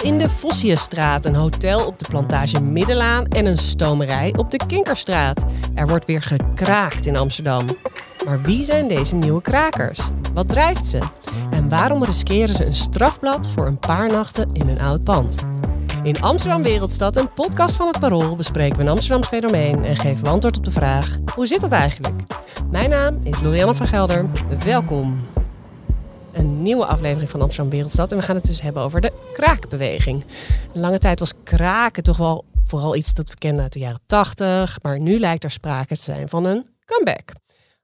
in de Vossiusstraat, een hotel op de plantage Middelaan en een stomerij op de Kinkerstraat. Er wordt weer gekraakt in Amsterdam. Maar wie zijn deze nieuwe krakers? Wat drijft ze? En waarom riskeren ze een strafblad voor een paar nachten in een oud pand? In Amsterdam Wereldstad, een podcast van het Parool, bespreken we een Amsterdams fenomeen en geven we antwoord op de vraag: hoe zit dat eigenlijk? Mijn naam is Lorianne van Gelder. Welkom. Een nieuwe aflevering van Amsterdam Wereldstad en we gaan het dus hebben over de kraakbeweging. Lange tijd was kraken toch wel vooral iets dat we kennen uit de jaren 80, maar nu lijkt er sprake te zijn van een comeback.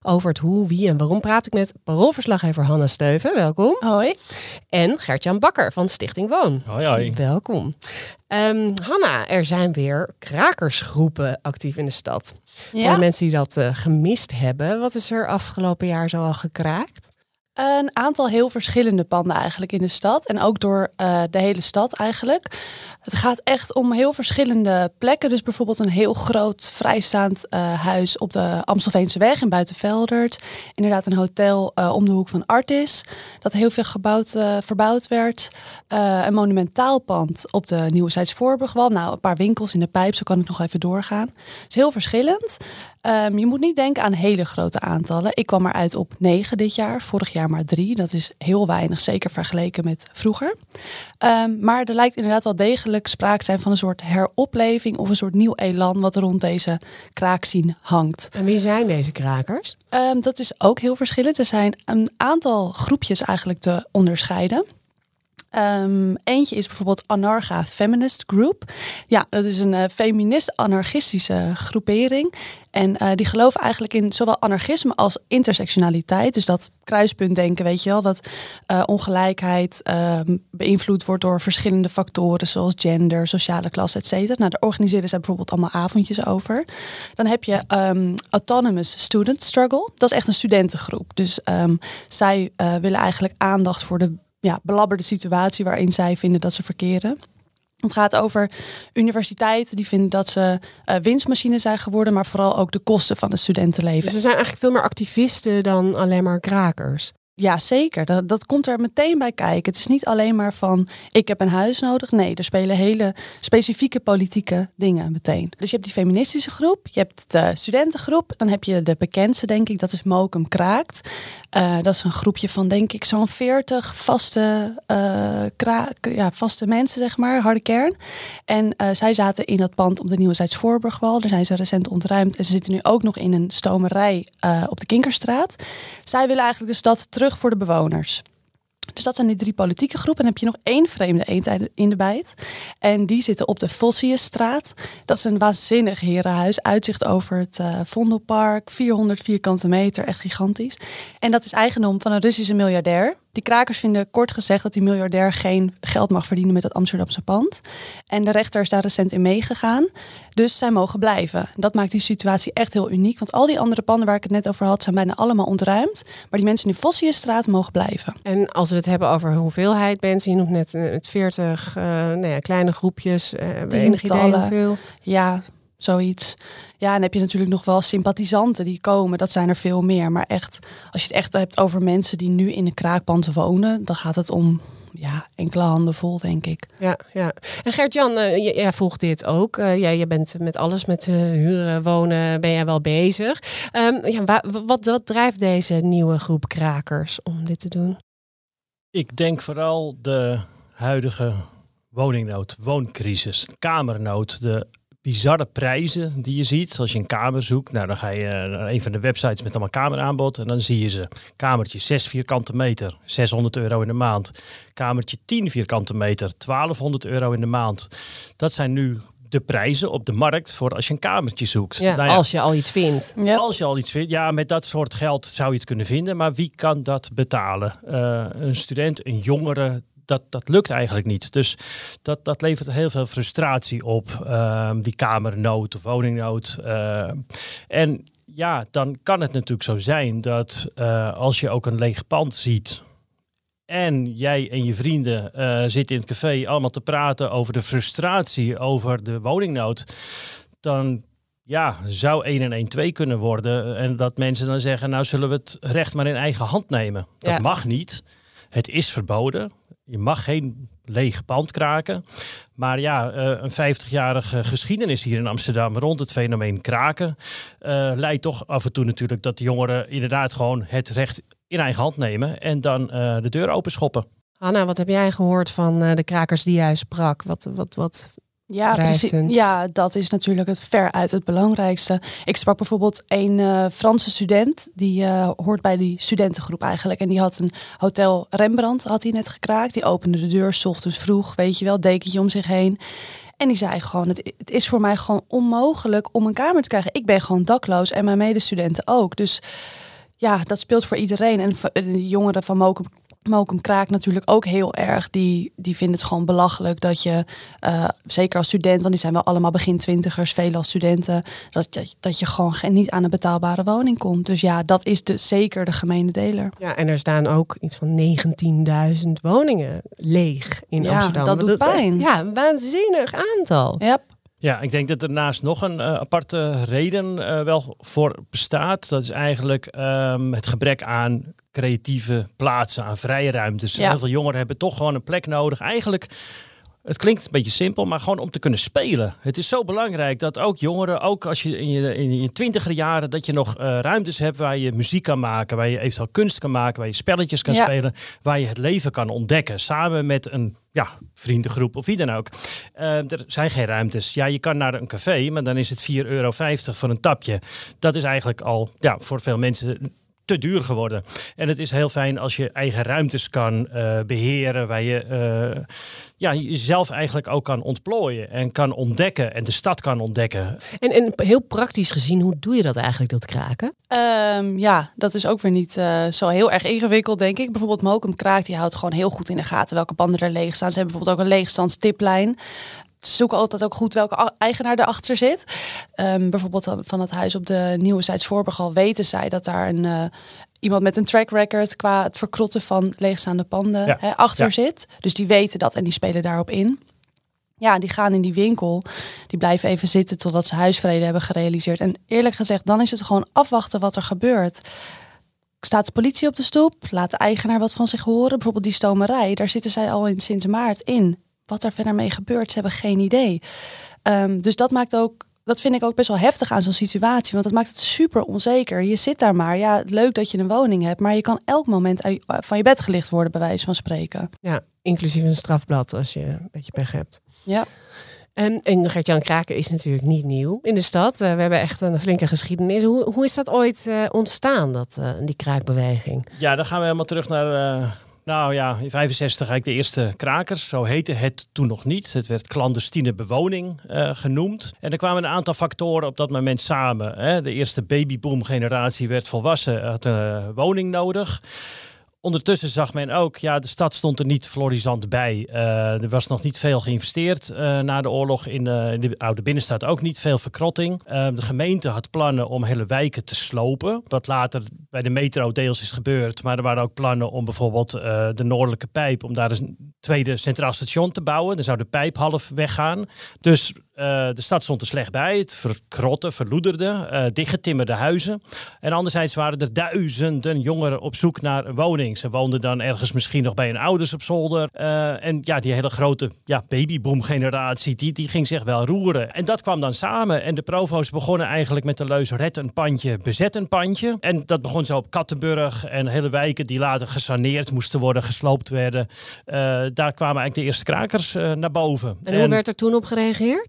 Over het hoe, wie en waarom praat ik met paroolverslaggever Hanna Steuven. Welkom. Hoi. En Gertjan Bakker van Stichting Woon. Hoi, hoi. Welkom. Um, Hanna, er zijn weer krakersgroepen actief in de stad. Ja? Voor de mensen die dat uh, gemist hebben, wat is er afgelopen jaar zo al gekraakt? Een aantal heel verschillende panden eigenlijk in de stad. En ook door uh, de hele stad eigenlijk. Het gaat echt om heel verschillende plekken. Dus bijvoorbeeld een heel groot vrijstaand uh, huis op de Amstelveense weg in Buitenveldert. Inderdaad een hotel uh, om de hoek van Artis. Dat heel veel gebouwd, verbouwd werd. een monumentaal pand op de Nieuwe Zijdsvoorburgwal. Nou, een paar winkels in de pijp, zo kan ik nog even doorgaan. Dus heel verschillend. Um, je moet niet denken aan hele grote aantallen. Ik kwam eruit op negen dit jaar, vorig jaar maar drie. Dat is heel weinig, zeker vergeleken met vroeger. Um, maar er lijkt inderdaad wel degelijk sprake zijn van een soort heropleving of een soort nieuw elan wat rond deze kraakzien hangt. En wie zijn deze krakers? Um, dat is ook heel verschillend. Er zijn een aantal groepjes eigenlijk te onderscheiden. Um, eentje is bijvoorbeeld Anarcha Feminist Group. Ja, dat is een uh, feminist-anarchistische groepering. En uh, die geloven eigenlijk in zowel anarchisme als intersectionaliteit. Dus dat kruispunt denken, weet je wel, dat uh, ongelijkheid um, beïnvloed wordt door verschillende factoren, zoals gender, sociale klasse, et cetera. Nou, daar organiseren zij bijvoorbeeld allemaal avondjes over. Dan heb je um, Autonomous Student Struggle. Dat is echt een studentengroep. Dus zij willen eigenlijk aandacht voor de ja, belabberde situatie waarin zij vinden dat ze verkeren. Het gaat over universiteiten die vinden dat ze uh, winstmachines zijn geworden, maar vooral ook de kosten van het studentenleven. Dus er zijn eigenlijk veel meer activisten dan alleen maar krakers. Ja, zeker. Dat, dat komt er meteen bij kijken. Het is niet alleen maar van ik heb een huis nodig. Nee, er spelen hele specifieke politieke dingen meteen. Dus je hebt die feministische groep, je hebt de studentengroep, dan heb je de bekendste, denk ik, dat is Mokum Kraakt. Uh, dat is een groepje van, denk ik, zo'n 40 vaste, uh, ja, vaste mensen, zeg maar, harde kern. En uh, zij zaten in dat pand op de Nieuwe Zijdsvoorburgwal. Daar zijn ze recent ontruimd en ze zitten nu ook nog in een stomerij op de Kinkerstraat. Zij willen eigenlijk de stad terug voor de bewoners. Dus dat zijn die drie politieke groepen. En dan heb je nog één vreemde eend in de bijt. En die zitten op de Vossiusstraat. Dat is een waanzinnig herenhuis. Uitzicht over het uh, Vondelpark. 400 vierkante meter, echt gigantisch. En dat is eigendom van een Russische miljardair. Die krakers vinden kort gezegd dat die miljardair geen geld mag verdienen met het Amsterdamse pand. En de rechter is daar recent in meegegaan. Dus zij mogen blijven. Dat maakt die situatie echt heel uniek. Want al die andere panden waar ik het net over had, zijn bijna allemaal ontruimd. Maar die mensen in de Vossiusstraat mogen blijven. En als we het hebben over hoeveelheid mensen, je noemt net met eh, 40 uh, nou ja, kleine groepjes. Uh, enig idee hoeveel? Ja, zoiets. Ja, en dan heb je natuurlijk nog wel sympathisanten die komen. Dat zijn er veel meer. Maar echt, als je het echt hebt over mensen die nu in een kraakpand wonen, dan gaat het om ja, enkele handen vol, denk ik. Ja, ja. En Gert-Jan, uh, jij volgt dit ook. Uh, jij, jij bent met alles, met uh, huren, wonen, ben jij wel bezig. Um, ja, wat, wat drijft deze nieuwe groep krakers om dit te doen? Ik denk vooral de huidige woningnood, wooncrisis, kamernood, de bizarre prijzen die je ziet. Als je een kamer zoekt, nou, dan ga je naar een van de websites met allemaal kameraanbod. En dan zie je ze. Kamertje 6 vierkante meter, 600 euro in de maand. Kamertje 10 vierkante meter, 1200 euro in de maand. Dat zijn nu de prijzen op de markt voor als je een kamertje zoekt. Ja, nou ja, als je al iets vindt. Ja. Als je al iets vindt. Ja, met dat soort geld zou je het kunnen vinden. Maar wie kan dat betalen? Uh, een student, een jongere, dat, dat lukt eigenlijk niet. Dus dat, dat levert heel veel frustratie op, uh, die kamernood of woningnood. Uh, en ja, dan kan het natuurlijk zo zijn dat uh, als je ook een leeg pand ziet. En jij en je vrienden uh, zitten in het café allemaal te praten over de frustratie over de woningnood. Dan ja, zou 1 en 1 2 kunnen worden. En dat mensen dan zeggen, nou zullen we het recht maar in eigen hand nemen. Dat ja. mag niet. Het is verboden je mag geen leeg pand kraken. Maar ja, uh, een 50-jarige geschiedenis hier in Amsterdam rond het fenomeen kraken uh, leidt toch af en toe natuurlijk dat de jongeren inderdaad gewoon het recht in eigen hand nemen en dan uh, de deur openschoppen. Hanna, wat heb jij gehoord van de krakers die jij sprak? Wat, wat, wat ja, precies. Ja, dat is natuurlijk het ver uit het belangrijkste. Ik sprak bijvoorbeeld een uh, Franse student, die uh, hoort bij die studentengroep eigenlijk. En die had een hotel Rembrandt, had hij net gekraakt. Die opende de deur s ochtends vroeg, weet je wel, dekentje om zich heen. En die zei gewoon, het, het is voor mij gewoon onmogelijk om een kamer te krijgen. Ik ben gewoon dakloos en mijn medestudenten ook. Dus ja, dat speelt voor iedereen. En de jongeren van Mokum Mokum Kraak natuurlijk ook heel erg. Die, die vinden het gewoon belachelijk dat je, uh, zeker als student, want die zijn wel allemaal begin twintigers, veel als studenten, dat, dat, dat je gewoon geen, niet aan een betaalbare woning komt. Dus ja, dat is de, zeker de gemene deler. Ja, en er staan ook iets van 19.000 woningen leeg in ja, Amsterdam. Dat doet pijn. ja, een waanzinnig aantal. Yep. Ja, ik denk dat er naast nog een uh, aparte reden uh, wel voor bestaat. Dat is eigenlijk um, het gebrek aan creatieve plaatsen, aan vrije ruimtes. Ja. Heel veel jongeren hebben toch gewoon een plek nodig. Eigenlijk het klinkt een beetje simpel, maar gewoon om te kunnen spelen. Het is zo belangrijk dat ook jongeren, ook als je in je, in je twintiger jaren, dat je nog uh, ruimtes hebt waar je muziek kan maken, waar je eventueel kunst kan maken, waar je spelletjes kan spelen, waar je het leven kan ontdekken. Samen met een ja, vriendengroep of wie dan ook. Uh, er zijn geen ruimtes. Ja, je kan naar een café, maar dan is het 4,50 euro voor een tapje. Dat is eigenlijk al ja, voor veel mensen te duur geworden. En het is heel fijn als je eigen ruimtes kan uh, beheren, waar je uh, ja, jezelf eigenlijk ook kan ontplooien en kan ontdekken en de stad kan ontdekken. En, en heel praktisch gezien, hoe doe je dat eigenlijk, dat kraken? Um, ja, dat is ook weer niet uh, zo heel erg ingewikkeld, denk ik. Bijvoorbeeld Mokum Kraakt, die houdt gewoon heel goed in de gaten welke banden er leeg staan. Ze hebben bijvoorbeeld ook een leegstandstiplijn zoeken altijd ook goed welke eigenaar erachter zit. Um, bijvoorbeeld van het huis op de Nieuwe Zijdsvoorburgal weten zij dat daar een, uh, iemand met een track record qua het verkrotten van leegstaande panden ja. hè, achter ja. zit. Dus die weten dat en die spelen daarop in. Ja, die gaan in die winkel, die blijven even zitten totdat ze huisvrede hebben gerealiseerd. En eerlijk gezegd, dan is het gewoon afwachten wat er gebeurt. Staat de politie op de stoep? Laat de eigenaar wat van zich horen? Bijvoorbeeld die stomerij, daar zitten zij al in sinds maart in wat er verder mee gebeurt. Ze hebben geen idee. Um, dus dat maakt ook dat vind ik ook best wel heftig aan zo'n situatie. Want dat maakt het super onzeker. Je zit daar maar. Ja, leuk dat je een woning hebt. Maar je kan elk moment van je bed gelicht worden, bij wijze van spreken. Ja, inclusief een strafblad als je een beetje pech hebt. Ja. En, en Gert-Jan Kraken is natuurlijk niet nieuw in de stad. Uh, we hebben echt een flinke geschiedenis. Hoe, hoe is dat ooit uh, ontstaan, dat, uh, die kraakbeweging? Ja, dan gaan we helemaal terug naar nou ja, in 65 eigenlijk de eerste krakers. Zo heette het toen nog niet. Het werd clandestine bewoning uh, genoemd. En er kwamen een aantal factoren op dat moment samen. Hè. De eerste babyboom generatie werd volwassen, had een woning nodig. Ondertussen zag men ook, ja, de stad stond er niet florisant bij. Uh, er was nog niet veel geïnvesteerd uh, na de oorlog in de, in de, oude binnenstad. Ook niet veel verkrotting. De gemeente had plannen om hele wijken te slopen. Wat later bij de metro deels is gebeurd. Maar er waren ook plannen om bijvoorbeeld de Noordelijke Pijp, om daar een tweede centraal station te bouwen. Dan zou de pijp half weggaan. Dus uh, de stad stond er slecht bij. Het verkrotte, verloederde, uh, dichtgetimmerde huizen. En anderzijds waren er duizenden jongeren op zoek naar een woning. Ze woonden dan ergens misschien nog bij hun ouders op zolder. Uh, en ja, die hele grote ja, babyboom-generatie, die, die ging zich wel roeren. En dat kwam dan samen. En de provo's begonnen eigenlijk met de leus red een pandje, bezet een pandje. En dat begon zo op Kattenburg en hele wijken die later gesaneerd moesten worden, gesloopt werden. daar kwamen eigenlijk de eerste krakers naar boven. En hoe en, werd er toen op gereageerd?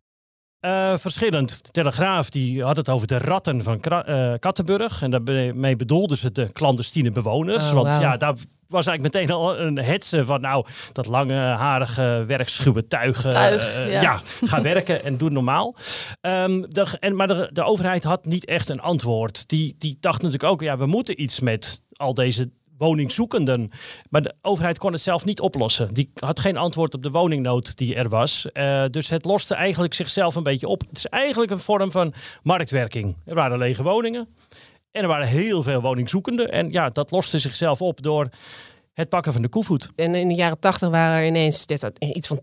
Uh, verschillend. De Telegraaf die had het over de ratten van uh, Kattenburg. En daarmee bedoelden ze de clandestine bewoners. Oh, want wow. ja, daar was eigenlijk meteen al een hetze van nou, dat lange, harige, werkschuwe tuigen. Tuig, uh, ja. ja. ga werken en doe normaal. Um, de, en, maar de, de overheid had niet echt een antwoord. Die, die dacht natuurlijk ook, ja, we moeten iets met al deze woningzoekenden. Maar de overheid kon het zelf niet oplossen. Die had geen antwoord op de woningnood die er was. Uh, dus het loste eigenlijk zichzelf een beetje op. Het is eigenlijk een vorm van marktwerking. Er waren lege woningen. En er waren heel veel woningzoekenden. En ja, dat loste zichzelf op door het pakken van de koevoet. En in de jaren tachtig waren er ineens iets van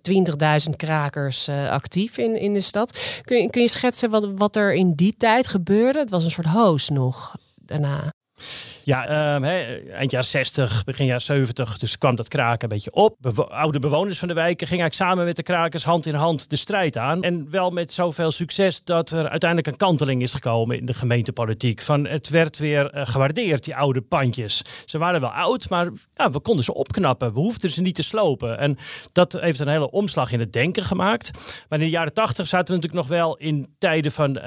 20.000 krakers uh, actief in, in de stad. Kun je, kun je schetsen wat, wat er in die tijd gebeurde? Het was een soort hoos nog daarna. Ja, ehm, hè, eind jaren 60, begin jaren 70, dus kwam dat kraken een beetje op. Oude bewoners van de wijken gingen eigenlijk samen met de krakers hand in hand de strijd aan. En wel met zoveel succes dat er uiteindelijk een kanteling is gekomen in de gemeentepolitiek. Van het werd weer uh, gewaardeerd, die oude pandjes. Ze waren wel oud, maar ja, we konden ze opknappen. We hoefden ze niet te slopen. En dat heeft een hele omslag in het denken gemaakt. Maar in de jaren 80 zaten we natuurlijk nog wel in tijden van uh,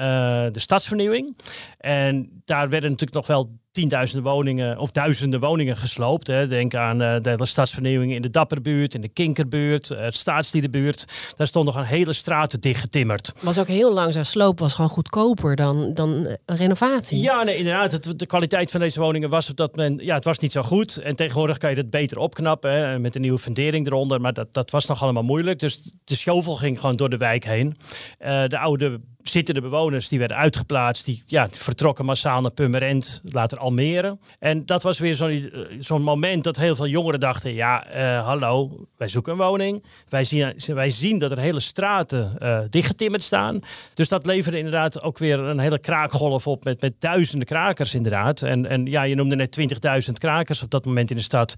de stadsvernieuwing. En daar werden natuurlijk nog wel tienduizenden woningen of duizenden woningen gesloopt. Hè. Denk aan uh, de stadsvernieuwing in de Dapperbuurt, in de Kinkerbuurt, uh, het Staatsliedenbuurt. Daar stond nog een hele straat dichtgetimmerd. Was ook heel langzaam sloop was gewoon goedkoper dan, dan een renovatie. Ja, nee, inderdaad. Het, de kwaliteit van deze woningen was op dat moment, ja, het was niet zo goed. En tegenwoordig kan je dat beter opknappen hè, met een nieuwe fundering eronder. Maar dat, dat was nog allemaal moeilijk. Dus de shovel ging gewoon door de wijk heen. Uh, de oude zittende bewoners die werden uitgeplaatst. Die ja, vertrokken massaal naar Purmerend, later Almere. En dat was weer zo'n zo'n moment dat heel veel jongeren dachten... ja, uh, hallo, wij zoeken een woning. Wij zien, wij zien dat er hele straten dichtgetimmerd staan. Dus dat leverde inderdaad ook weer een hele kraakgolf op... met, met duizenden krakers inderdaad. En, en ja, je noemde net 20.000 krakers op dat moment in de stad.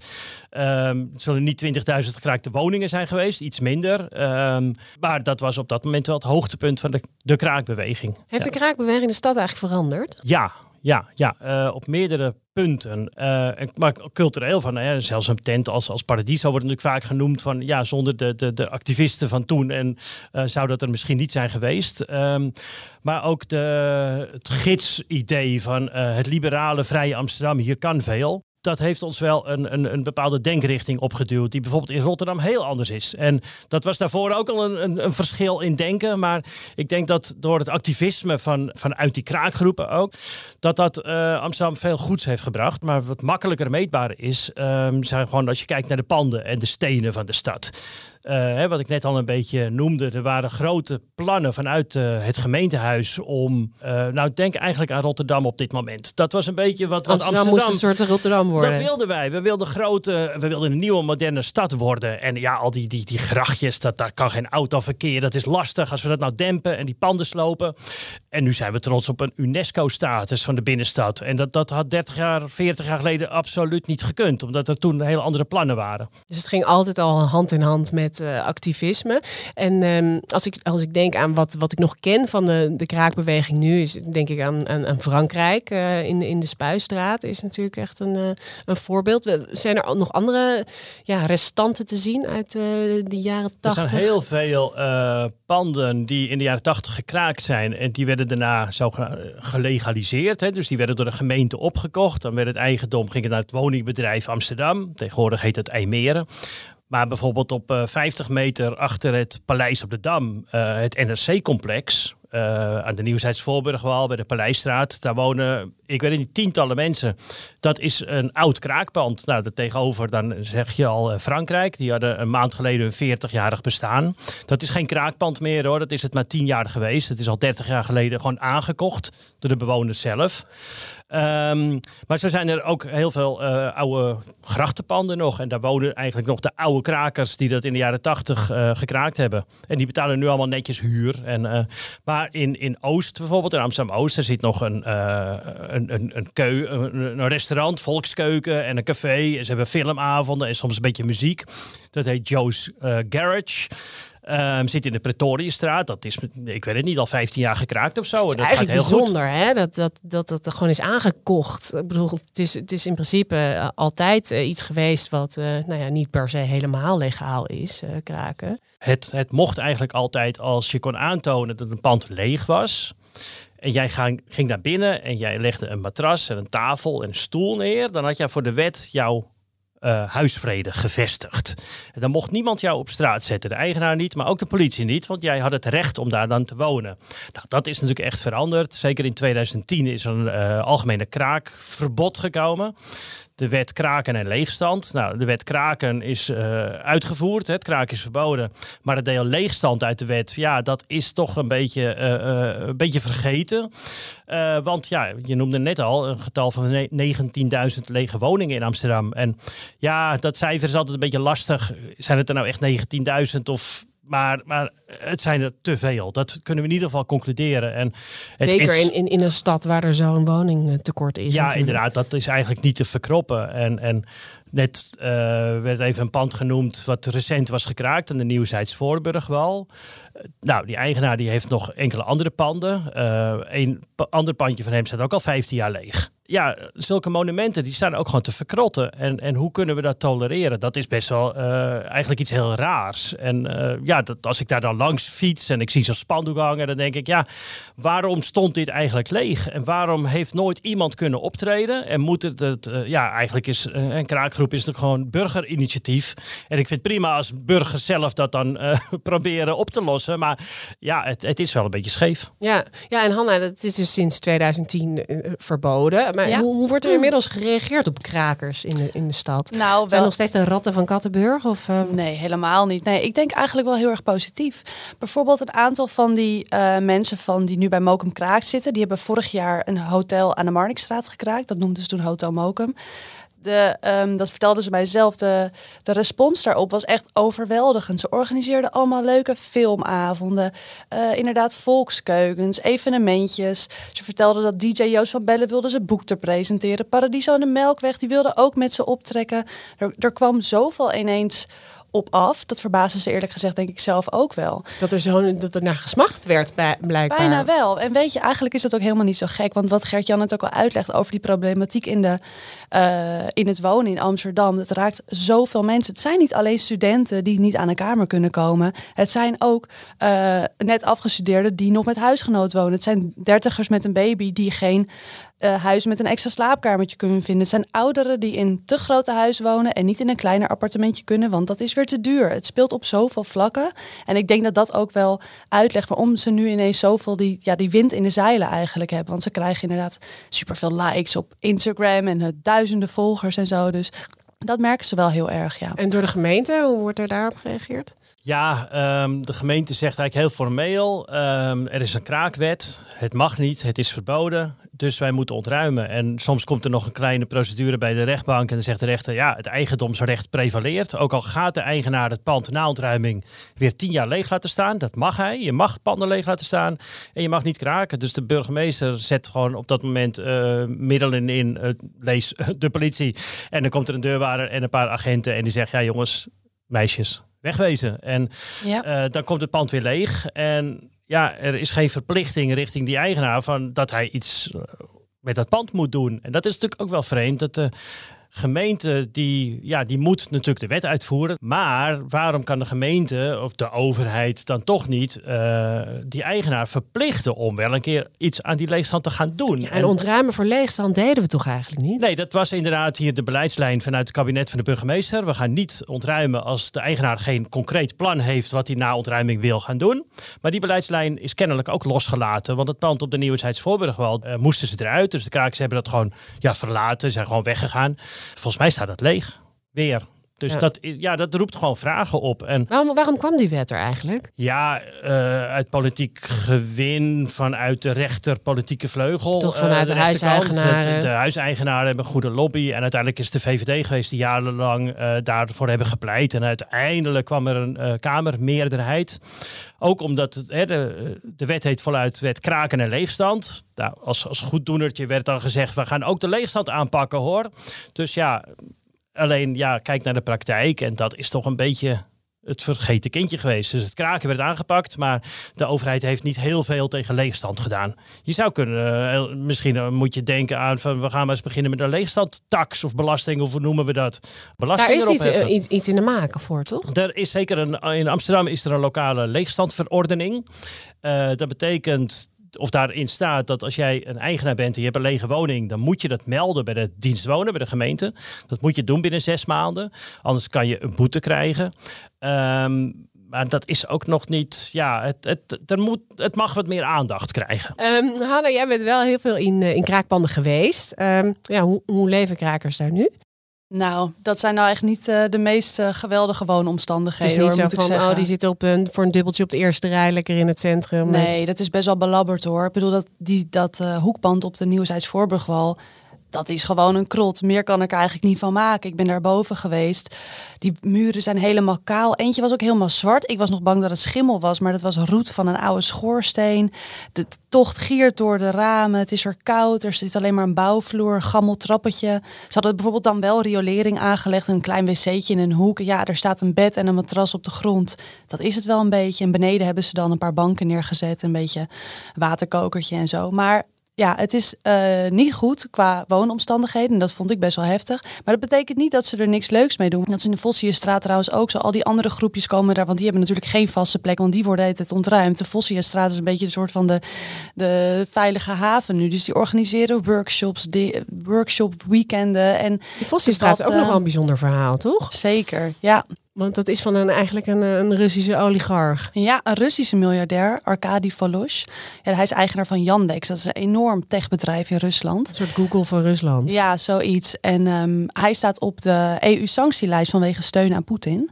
Um, het zullen niet 20.000 gekraakte woningen zijn geweest, iets minder. Um, maar dat was op dat moment wel het hoogtepunt van de, de kraakbeweging. Heeft de kraakbeweging in de stad eigenlijk veranderd? Ja, ja, ja uh, op meerdere punten. Uh, maar cultureel van, uh, zelfs een tent als, als Paradiso wordt natuurlijk vaak genoemd van, ja, zonder de, de, de activisten van toen en zou dat er misschien niet zijn geweest. Um, maar ook de, het gidsidee van het liberale vrije Amsterdam, hier kan veel dat heeft ons wel een, een, een, bepaalde denkrichting opgeduwd, die bijvoorbeeld in Rotterdam heel anders is. En dat was daarvoor ook al een, een, een verschil in denken. Maar ik denk dat door het activisme van, vanuit die kraakgroepen ook, dat dat uh, Amsterdam veel goeds heeft gebracht. Maar wat makkelijker meetbaar is, um, zijn gewoon als je kijkt naar de panden en de stenen van de stad. Hè, wat ik net al een beetje noemde, er waren grote plannen vanuit uh, het gemeentehuis om, uh, nou denk eigenlijk aan Rotterdam op dit moment. Dat was een beetje wat, wat Amsterdam, Amsterdam moest een soort Rotterdam worden. Dat wilden wij. We wilden grote, we wilden een nieuwe moderne stad worden. En ja, al die, die, die grachtjes, dat, daar kan geen autoverkeer. Dat is lastig als we dat nou dempen en die panden slopen. En nu zijn we trots op een UNESCO-status van de binnenstad. En dat, dat had 30 jaar, 40 jaar geleden absoluut niet gekund, omdat er toen hele andere plannen waren. Dus het ging altijd al hand in hand met uh, activisme. En um, als, ik, als ik denk aan wat, wat ik nog ken van de, de kraakbeweging nu, is denk ik aan, aan, aan Frankrijk uh, in, in de Spuistraat. Is natuurlijk echt een, uh, een voorbeeld. Zijn er nog andere ja, restanten te zien uit de jaren 80? Er zijn heel veel panden die in de jaren 80 gekraakt zijn. En die werden daarna zo gelegaliseerd. Hè? Dus die werden door de gemeente opgekocht. Dan werd het eigendom, ging het naar het woningbedrijf Amsterdam. Tegenwoordig heet het IJmeren. Maar bijvoorbeeld op uh, 50 meter achter het Paleis op de Dam, uh, het NRC-complex, uh, aan de Nieuwsheidsvoorburgwal bij de Paleisstraat. Daar wonen, ik weet niet, tientallen mensen. Dat is een oud kraakpand. Nou, dat tegenover, dan zeg je al Frankrijk. Die hadden een maand geleden een 40-jarig bestaan. Dat is geen kraakpand meer hoor. Dat is het maar 10 jaar geweest. Het is al 30 jaar geleden gewoon aangekocht door de bewoners zelf. Um, maar zo zijn er ook heel veel uh, oude grachtenpanden nog. En daar wonen eigenlijk nog de oude krakers die dat in de jaren tachtig uh, gekraakt hebben. En die betalen nu allemaal netjes huur. En, uh, maar in, in Oost bijvoorbeeld, in Amsterdam-Oost, er zit nog een, een, een, een, keu, een, restaurant, volkskeuken en een café. Ze hebben filmavonden en soms een beetje muziek. Dat heet Joe's Garage. Um, zit in de Pretoriëstraat. Dat is, ik weet het niet, al 15 jaar gekraakt of zo. Het is dat eigenlijk gaat heel bijzonder, goed. hè? Dat, dat, dat dat er gewoon is aangekocht. Ik bedoel, het is, het is in principe uh, altijd uh, iets geweest wat uh, nou ja, niet per se helemaal legaal is, kraken. Het, het mocht eigenlijk altijd als je kon aantonen dat een pand leeg was. En jij ging, ging naar binnen en jij legde een matras en een tafel en een stoel neer. Dan had jij voor de wet jouw uh, huisvrede gevestigd. En dan mocht niemand jou op straat zetten. De eigenaar niet, maar ook de politie niet. Want jij had het recht om daar dan te wonen. Nou, dat is natuurlijk echt veranderd. Zeker in 2010 is er een uh, algemene kraakverbod gekomen de wet kraken en leegstand. Nou, de wet kraken is uh, uitgevoerd, het kraken is verboden. Maar het deel leegstand uit de wet, ja, dat is toch een beetje, een beetje vergeten. Want ja, je noemde net al een getal van 19.000 lege woningen in Amsterdam. En ja, dat cijfer is altijd een beetje lastig. Zijn het er nou echt 19.000 of Maar, maar het zijn er te veel. Dat kunnen we in ieder geval concluderen. En het Zeker is, in, in, in een stad waar er zo'n woningtekort is. Ja, natuurlijk. inderdaad. Dat is eigenlijk niet te verkroppen. En, en net eh, werd even een pand genoemd wat recent was gekraakt aan de Nieuwzijds Voorburgwal. Eh, nou, die eigenaar die heeft nog enkele andere panden. een pa- ander pandje van hem staat ook al 15 jaar leeg. Ja, zulke monumenten die staan ook gewoon te verkrotten. En, en hoe kunnen we dat tolereren? Dat is best wel eh, eigenlijk iets heel raars. En eh, ja, dat, als ik daar dan langs fiets en ik zie zo'n spandoek hangen, dan denk ik, ja, waarom stond dit eigenlijk leeg? En waarom heeft nooit iemand kunnen optreden? En moet het, het eh, ja, eigenlijk is een kraakgroep is het gewoon burgerinitiatief. En ik vind het prima als burgers zelf dat dan proberen op te lossen. Maar ja, het, het is wel een beetje scheef. Ja, ja, en Hanna, dat is dus sinds 2010 eh, verboden. Maar Ja. hoe, hoe wordt er inmiddels gereageerd op krakers in de, in de stad? Nou, Zijn nog steeds de ratten van Kattenburg? Of, eh, Nee, helemaal niet. Nee, ik denk eigenlijk wel heel erg positief. Bijvoorbeeld een aantal van die eh, mensen van die nu bij Mokum Kraak zitten, die hebben vorig jaar een hotel aan de Marnixstraat gekraakt. Dat noemden ze toen Hotel Mokum. De, ehm, dat vertelden ze mij zelf. De, de respons daarop was echt overweldigend. Ze organiseerden allemaal leuke filmavonden. eh, inderdaad, volkskeukens, evenementjes. Ze vertelden dat DJ Joost van Bellen wilde zijn boek te presenteren. Paradiso en de Melkweg, die wilde ook met ze optrekken. Er, er kwam zoveel ineens op af. Dat verbaasde ze eerlijk gezegd denk ik zelf ook wel. dat, er zo, dat er naar gesmacht werd, bij, blijkbaar. Bijna wel. En weet je, eigenlijk is dat ook helemaal niet zo gek. Want wat Gert-Jan het ook al uitlegt over die problematiek in, de, eh, in het wonen in Amsterdam. Dat raakt zoveel mensen. Het zijn niet alleen studenten die niet aan een kamer kunnen komen. Het zijn ook eh, net afgestudeerden die nog met huisgenoot wonen. Het zijn dertigers met een baby die geen eh, huis met een extra slaapkamertje kunnen vinden. Het zijn ouderen die in te grote huis wonen en niet in een kleiner appartementje kunnen, want dat is weer te duur. Het speelt op zoveel vlakken. En ik denk dat dat ook wel uitlegt waarom ze nu ineens zoveel die, ja, die wind in de zeilen eigenlijk hebben. Want ze krijgen inderdaad superveel likes op Instagram en eh, duizenden volgers en zo. Dus dat merken ze wel heel erg, ja. En door de gemeente, hoe wordt er daarop gereageerd? Ja, ehm, de gemeente zegt eigenlijk heel formeel: ehm, er is een kraakwet, het mag niet, het is verboden, dus wij moeten ontruimen. En soms komt er nog een kleine procedure bij de rechtbank en dan zegt de rechter: ja, het eigendomsrecht prevaleert. Ook al gaat de eigenaar het pand na ontruiming weer tien jaar leeg laten staan, dat mag hij. Je mag panden leeg laten staan en je mag niet kraken. Dus de burgemeester zet gewoon op dat moment eh, middelen in, eh, lees de politie. En dan komt er een deurwaarder en een paar agenten en die zegt: ja, jongens, meisjes wegwezen. En ja. eh, dan komt het pand weer leeg. En ja, er is geen verplichting richting die eigenaar van dat hij iets eh, met dat pand moet doen. En dat is natuurlijk ook wel vreemd. Dat de gemeente, die, ja, die moet natuurlijk de wet uitvoeren. Maar waarom kan de gemeente of de overheid dan toch niet eh, die eigenaar verplichten om wel een keer iets aan die leegstand te gaan doen? Ja, en ontruimen voor leegstand deden we toch eigenlijk niet? Nee, dat was inderdaad hier de beleidslijn vanuit het kabinet van de burgemeester. We gaan niet ontruimen als de eigenaar geen concreet plan heeft wat hij na ontruiming wil gaan doen. Maar die beleidslijn is kennelijk ook losgelaten, want het pand op de Nieuwheids Voorburgwal eh, moesten ze eruit. Dus de krakers hebben dat gewoon ja, verlaten, zijn gewoon weggegaan. Volgens mij staat dat leeg. Weer. Dus Ja. Dat, ja, dat roept gewoon vragen op. En Waarom, waarom kwam die wet er eigenlijk? ja, eh, uit politiek gewin, vanuit de rechter politieke vleugel. Toch eh, vanuit de rechterkant. huiseigenaren. De, huiseigenaren hebben een goede lobby. En uiteindelijk is de VVD geweest die jarenlang eh, daarvoor hebben gepleit. En uiteindelijk kwam er een eh, kamermeerderheid. Ook omdat hè, de, de wet heet voluit wet kraken en leegstand. Nou, als, als goeddoenertje werd dan gezegd, we gaan ook de leegstand aanpakken hoor. Dus ja, alleen ja, kijk naar de praktijk. En dat is toch een beetje het vergeten kindje geweest. Dus het kraken werd aangepakt, maar de overheid heeft niet heel veel tegen leegstand gedaan. Je zou kunnen, eh, misschien eh, moet je denken aan van we gaan maar eens beginnen met een leegstandtax of belasting of hoe noemen we dat? Belasting Daar is iets, eh, iets, iets in de maken voor, toch? Er is zeker een, in Amsterdam is er een lokale leegstandverordening. Dat betekent, of daarin staat, dat als jij een eigenaar bent en je hebt een lege woning, dan moet je dat melden bij de dienst wonen, bij de gemeente. Dat moet je doen binnen zes maanden. Anders kan je een boete krijgen. Ehm, maar dat is ook nog niet, ja, het, het, er moet, het mag wat meer aandacht krijgen. Hanna, jij bent wel heel veel in, eh, in kraakpanden geweest. Ehm, ja, hoe, hoe leven krakers daar nu? Nou, dat zijn nou echt niet eh, de meest eh, geweldige Het woonomstandigheden. is niet hoor, zo van, oh, die zit op een, voor een dubbeltje op de eerste rij, lekker in het centrum. Nee, dat is best wel belabberd hoor. Ik bedoel, dat, die, dat eh, hoekband op de Nieuwzijds Voorburgwal, dat is gewoon een krot. Meer kan ik er eigenlijk niet van maken. Ik ben daar boven geweest. Die muren zijn helemaal kaal. Eentje was ook helemaal zwart. Ik was nog bang dat het schimmel was, maar dat was roet van een oude schoorsteen. De tocht giert door de ramen. Het is er koud. Er zit alleen maar een bouwvloer, een gammel trappetje. Ze hadden bijvoorbeeld dan wel riolering aangelegd. Een klein wc'tje in een hoek. Ja, er staat een bed en een matras op de grond. Dat is het wel een beetje. En beneden hebben ze dan een paar banken neergezet. Een beetje waterkokertje en zo. Maar ja, het is uh, niet goed qua woonomstandigheden. En dat vond ik best wel heftig. Maar dat betekent niet dat ze er niks leuks mee doen. Dat is in de Vossiestraat trouwens ook zo. Al die andere groepjes komen daar, want die hebben natuurlijk geen vaste plek. Want die worden het ontruimd. De Vossiestraat is een beetje een soort van de, de veilige haven nu. Dus die organiseren workshops, de, workshop weekenden. En die Vossiestraat is ook uh, nog wel een bijzonder verhaal, toch? Zeker, ja. Want dat is van een, eigenlijk een, een Russische oligarch. Ja, een Russische miljardair, Arkady Volosh. Ja, hij is eigenaar van Yandex. Dat is een enorm techbedrijf in Rusland. Een soort Google van Rusland. Ja, zoiets. En um, hij staat op de EU-sanctielijst vanwege steun aan Poetin.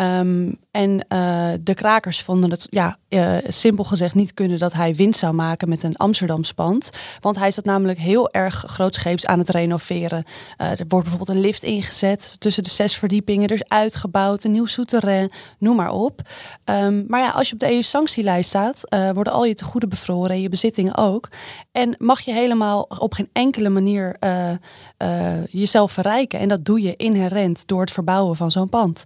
Um, en uh, de krakers vonden het, ja, uh, simpel gezegd, niet kunnen dat hij winst zou maken met een Amsterdams pand. Want hij dat namelijk heel erg grootscheeps aan het renoveren. Uh, er wordt bijvoorbeeld een lift ingezet tussen de zes verdiepingen. Er is uitgebouwd, een nieuw souterrain, noem maar op. Um, maar ja, als je op de EU-sanctielijst staat, worden al je tegoeden bevroren en je bezittingen ook. En mag je helemaal op geen enkele manier jezelf verrijken. En dat doe je inherent door het verbouwen van zo'n pand.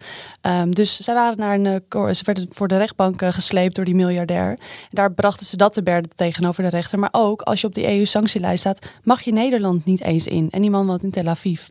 Dus zij waren naar een, ze werden voor de rechtbank gesleept door die miljardair. Daar brachten ze dat te berden tegenover de rechter. Maar ook als je op die EU-sanctielijst staat, mag je Nederland niet eens in. En die man woont in Tel Aviv.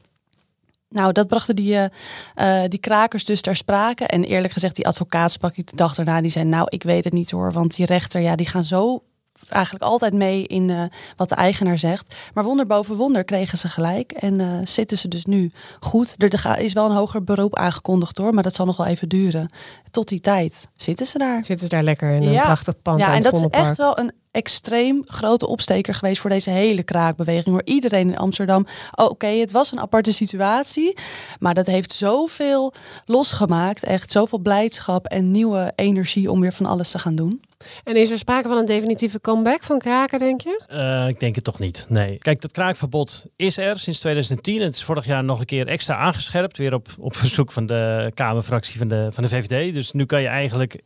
Nou, dat brachten die, uh, die krakers dus ter sprake. En eerlijk gezegd, die advocaat sprak ik de dag daarna. Die zei, nou, ik weet het niet hoor. Want die rechter, ja, die gaan zo eigenlijk altijd mee in uh, wat de eigenaar zegt. Maar wonder boven wonder kregen ze gelijk. En uh, zitten ze dus nu goed. Er is wel een hoger beroep aangekondigd hoor. Maar dat zal nog wel even duren. Tot die tijd zitten ze daar. Zitten ze daar lekker in een ja. prachtig pand Ja, en dat is echt wel een extreem grote opsteker geweest voor deze hele kraakbeweging. Waar iedereen in Amsterdam, oh, oké, okay, het was een aparte situatie. Maar dat heeft zoveel losgemaakt. Echt zoveel blijdschap en nieuwe energie om weer van alles te gaan doen. En is er sprake van een definitieve comeback van kraken, denk je? Uh, ik denk het toch niet, nee. Kijk, dat kraakverbod is er sinds 2010. Het is vorig jaar nog een keer extra aangescherpt. Weer op, op verzoek van de Kamerfractie van de, van de VVD. Dus nu kan je eigenlijk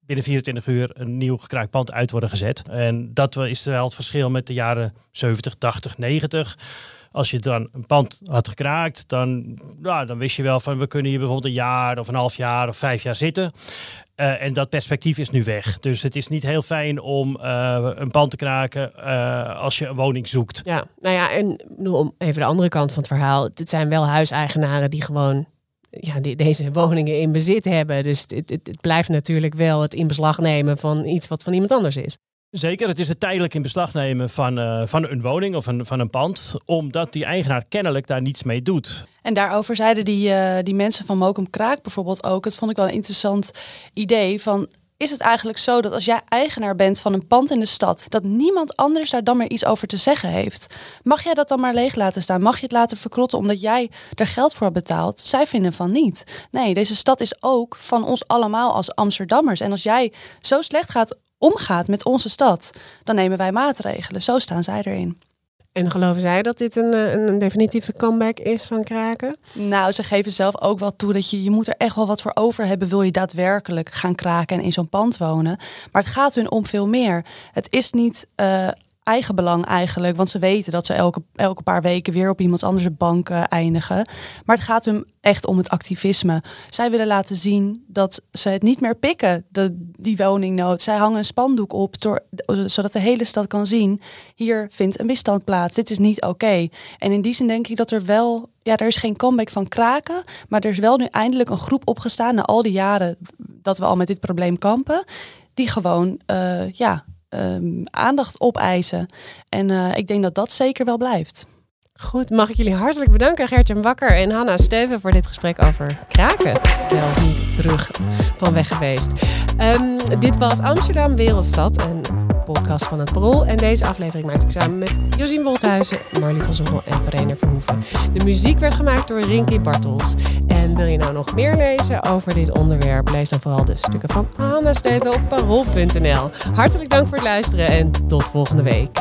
binnen 24 uur een nieuw gekraakt pand uit worden gezet. En dat is wel het verschil met de jaren 70, 80, 90 als je dan een pand had gekraakt, dan, dan wist je wel van we kunnen hier bijvoorbeeld een jaar of een half jaar of vijf jaar zitten. Uh, en dat perspectief is nu weg. Dus het is niet heel fijn om uh, een pand te kraken uh, als je een woning zoekt. Ja, nou ja, en om even de andere kant van het verhaal. Het zijn wel huiseigenaren die gewoon ja, deze woningen in bezit hebben. Dus het, het, het, blijft natuurlijk wel het in beslag nemen van iets wat van iemand anders is. Zeker, het is het tijdelijk in beslag nemen van, uh, van een woning of een, van een pand, omdat die eigenaar kennelijk daar niets mee doet. En daarover zeiden die, uh, die mensen van Mokum Kraak bijvoorbeeld ook, het vond ik wel een interessant idee, van is het eigenlijk zo dat als jij eigenaar bent van een pand in de stad, dat niemand anders daar dan meer iets over te zeggen heeft? Mag jij dat dan maar leeg laten staan? Mag je het laten verkrotten omdat jij er geld voor betaalt? Zij vinden van niet. Nee, deze stad is ook van ons allemaal als Amsterdammers. En als jij zo slecht gaat omgaat met onze stad, dan nemen wij maatregelen. Zo staan zij erin. En geloven zij dat dit een, een, een, definitieve comeback is van kraken? Nou, ze geven zelf ook wel toe dat je, je moet er echt wel wat voor over hebben. Wil je daadwerkelijk gaan kraken en in zo'n pand wonen? Maar het gaat hun om veel meer. Het is niet uh, eigenbelang eigenlijk. Want ze weten dat ze elke, elke paar weken weer op iemand anders bank uh, eindigen. Maar het gaat hun echt om het activisme. Zij willen laten zien dat ze het niet meer pikken, de, die woningnood. Zij hangen een spandoek op, door, zodat de hele stad kan zien... hier vindt een misstand plaats, dit is niet oké. En in die zin denk ik dat er wel... Ja, er is geen comeback van kraken, maar er is wel nu eindelijk een groep opgestaan... na al die jaren dat we al met dit probleem kampen... die gewoon, uh, ja um, aandacht opeisen. En uh, ik denk dat dat zeker wel blijft. Goed, mag ik jullie hartelijk bedanken, Gertjan Bakker en Hanna Steven, voor dit gesprek over kraken. Wel niet terug van weg geweest. Um, dit was Amsterdam Wereldstad, een podcast van het Parool. En deze aflevering maakte ik samen met Josien Wolthuizen, Marlie van Zommel en Verener Verhoeven. De muziek werd gemaakt door Rinky Bartels. En wil je nou nog meer lezen over dit onderwerp? Lees dan vooral de stukken van Hanna Steven op parool.nl. Hartelijk dank voor het luisteren en tot volgende week.